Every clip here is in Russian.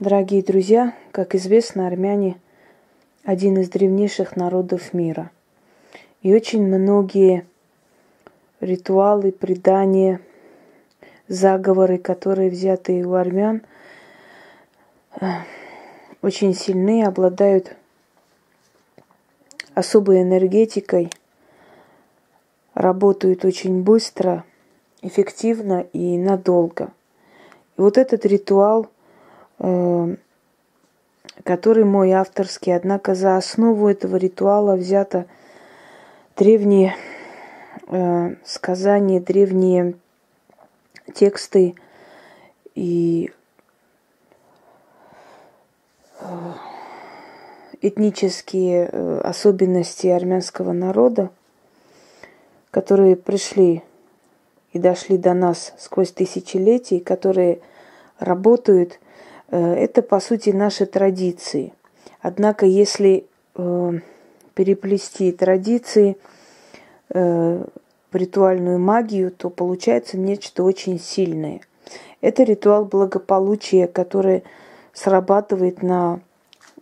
Дорогие друзья, как известно, армяне один из древнейших народов мира. И очень многие ритуалы, предания, заговоры, которые взяты у армян, э, очень сильны, обладают особой энергетикой, работают очень быстро, эффективно и надолго. И вот этот ритуал, который мой авторский, однако за основу этого ритуала взято древние э, сказания, древние тексты. И э, этнические э, особенности армянского народа, которые пришли и дошли до нас сквозь тысячелетия, которые работают, э, это по сути наши традиции. Однако, если переплести традиции в ритуальную магию, то получается нечто очень сильное. Это ритуал благополучия, который срабатывает на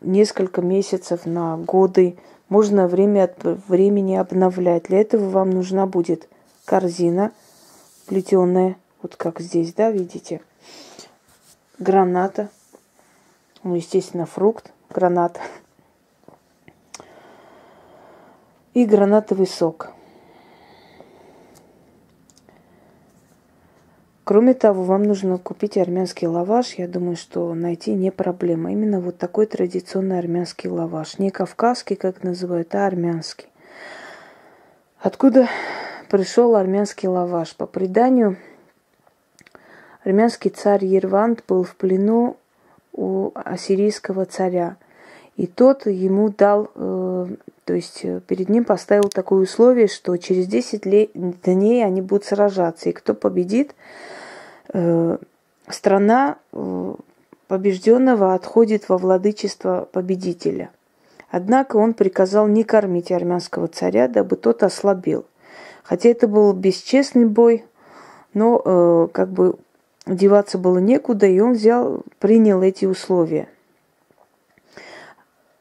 несколько месяцев, на годы. Можно время от времени обновлять. Для этого вам нужна будет корзина плетеная, вот как здесь, да, видите, граната, ну, естественно, фрукт, гранат и гранатовый сок – Кроме того, вам нужно купить армянский лаваш. Я думаю, что найти не проблема. Именно вот такой традиционный армянский лаваш. Не кавказский, как называют, а армянский. Откуда пришел армянский лаваш? По преданию, армянский царь Ервант был в плену у ассирийского царя. И тот ему дал, э, то есть э, перед ним поставил такое условие, что через 10 дней они будут сражаться. И кто победит, Э, страна побежденного отходит во владычество победителя. Однако он приказал не кормить армянского царя, дабы тот ослабел. Хотя это был бесчестный бой, но э, как бы деваться было некуда, и он взял, принял эти условия.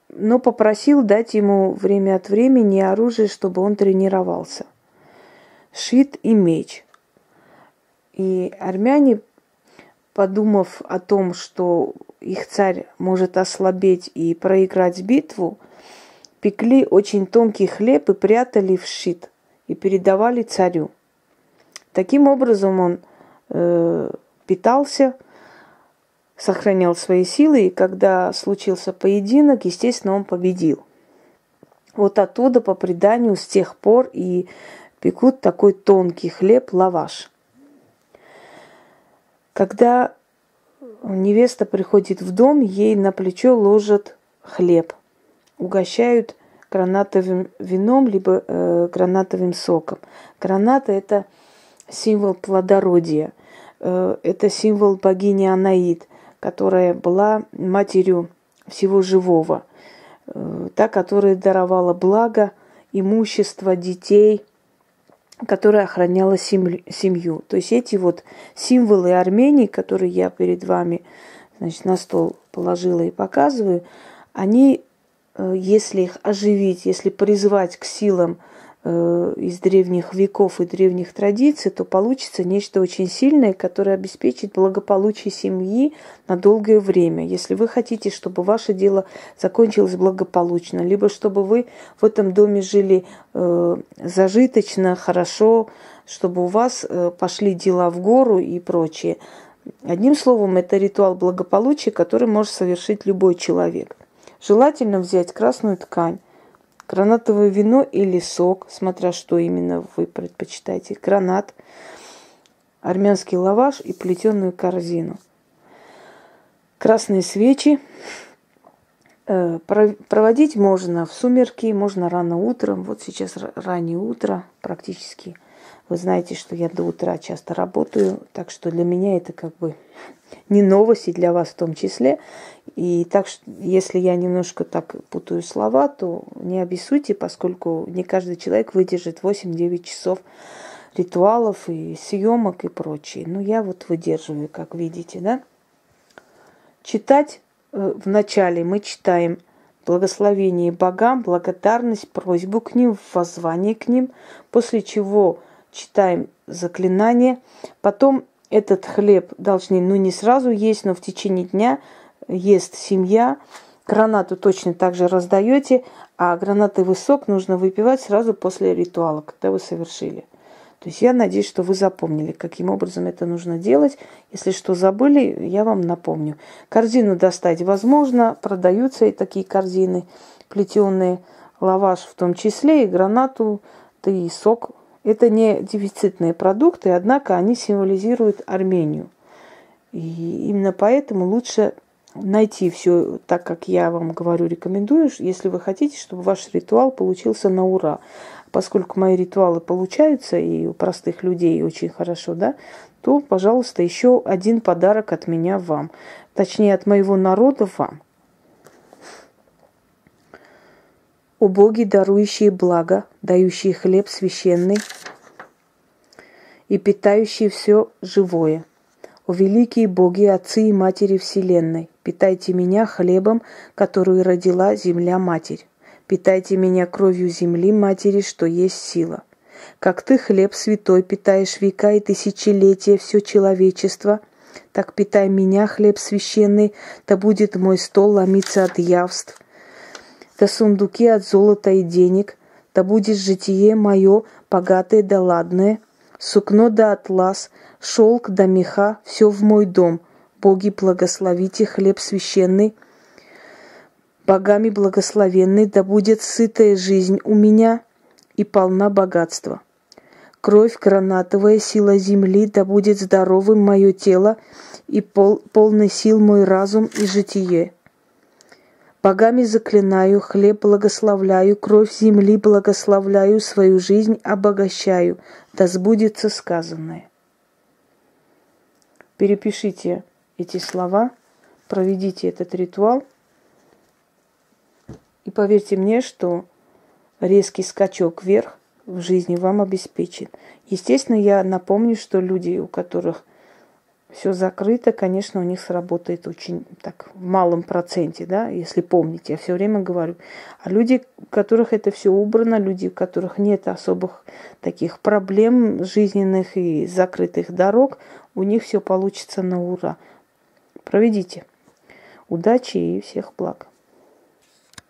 Но попросил дать ему время от времени оружие, чтобы он тренировался. Шит и меч – и армяне, подумав о том, что их царь может ослабеть и проиграть битву, пекли очень тонкий хлеб и прятали в щит и передавали царю. Таким образом он э, питался, сохранял свои силы, и когда случился поединок, естественно, он победил. Вот оттуда, по преданию, с тех пор и пекут такой тонкий хлеб лаваш – когда невеста приходит в дом, ей на плечо ложат хлеб, угощают гранатовым вином либо э, гранатовым соком. Граната это символ плодородия, это символ богини Анаид, которая была матерью всего живого, э, та, которая даровала благо, имущество, детей – которая охраняла семью. То есть эти вот символы Армении, которые я перед вами значит, на стол положила и показываю, они, э, если их оживить, если призвать к силам Э, из древних веков и древних традиций, то получится нечто очень сильное, которое обеспечит благополучие семьи на долгое время. Если вы хотите, чтобы ваше дело закончилось благополучно, либо чтобы вы в этом доме жили э, зажиточно, хорошо, чтобы у вас э, пошли дела в гору и прочее. Одним словом, это ритуал благополучия, который может совершить любой человек. Желательно взять красную ткань, гранатовое вино или сок, смотря что именно вы предпочитаете, гранат, армянский лаваш и плетеную корзину. Красные свечи. Э, проводить можно в сумерки, можно рано утром. Вот сейчас раннее утро практически. Вы знаете, что я до утра часто работаю, так что для меня это как бы не новость, и для вас в том числе. И так что, если я немножко так путаю слова, то не обессудьте, поскольку не каждый человек выдержит 8-9 часов ритуалов и съемок и прочее. Но я вот выдерживаю, как видите, да. Читать э, вначале мы читаем благословение богам, благодарность, просьбу к ним, воззвание к ним, после чего читаем заклинание, потом этот хлеб должны, ну не сразу есть, но в течение дня ест семья, гранату точно так же раздаете, а гранатовый сок нужно выпивать сразу после ритуала, когда вы совершили. То есть я надеюсь, что вы запомнили, каким образом это нужно делать. Если что забыли, я вам напомню. Корзину достать возможно, продаются и такие корзины плетеные, лаваш в том числе, и гранату, да и сок. Это не дефицитные продукты, однако они символизируют Армению. И именно поэтому лучше найти все так, как я вам говорю, рекомендую, если вы хотите, чтобы ваш ритуал получился на ура поскольку мои ритуалы получаются и у простых людей очень хорошо, да, то, пожалуйста, еще один подарок от меня вам. Точнее, от моего народа вам. О боги, дарующие благо, дающие хлеб священный и питающие все живое. О великие боги, отцы и матери Вселенной, питайте меня хлебом, который родила земля-матерь. Питайте меня кровью земли, матери, что есть сила. Как ты хлеб святой питаешь века и тысячелетия все человечество, так питай меня, хлеб священный, да будет мой стол ломиться от явств, да сундуки от золота и денег, да будет житие мое богатое да ладное, сукно да атлас, шелк да меха, все в мой дом. Боги, благословите хлеб священный – богами благословенный, да будет сытая жизнь у меня и полна богатства. Кровь гранатовая, сила земли, да будет здоровым мое тело и пол, полный сил мой разум и житие. Богами заклинаю, хлеб благословляю, кровь земли благословляю, свою жизнь обогащаю, да сбудется сказанное. Перепишите эти слова, проведите этот ритуал – и поверьте мне, что резкий скачок вверх в жизни вам обеспечен. Естественно, я напомню, что люди, у которых все закрыто, конечно, у них сработает очень так в малом проценте, да, если помните, я все время говорю. А люди, у которых это все убрано, люди, у которых нет особых таких проблем жизненных и закрытых дорог, у них все получится на ура. Проведите. Удачи и всех благ.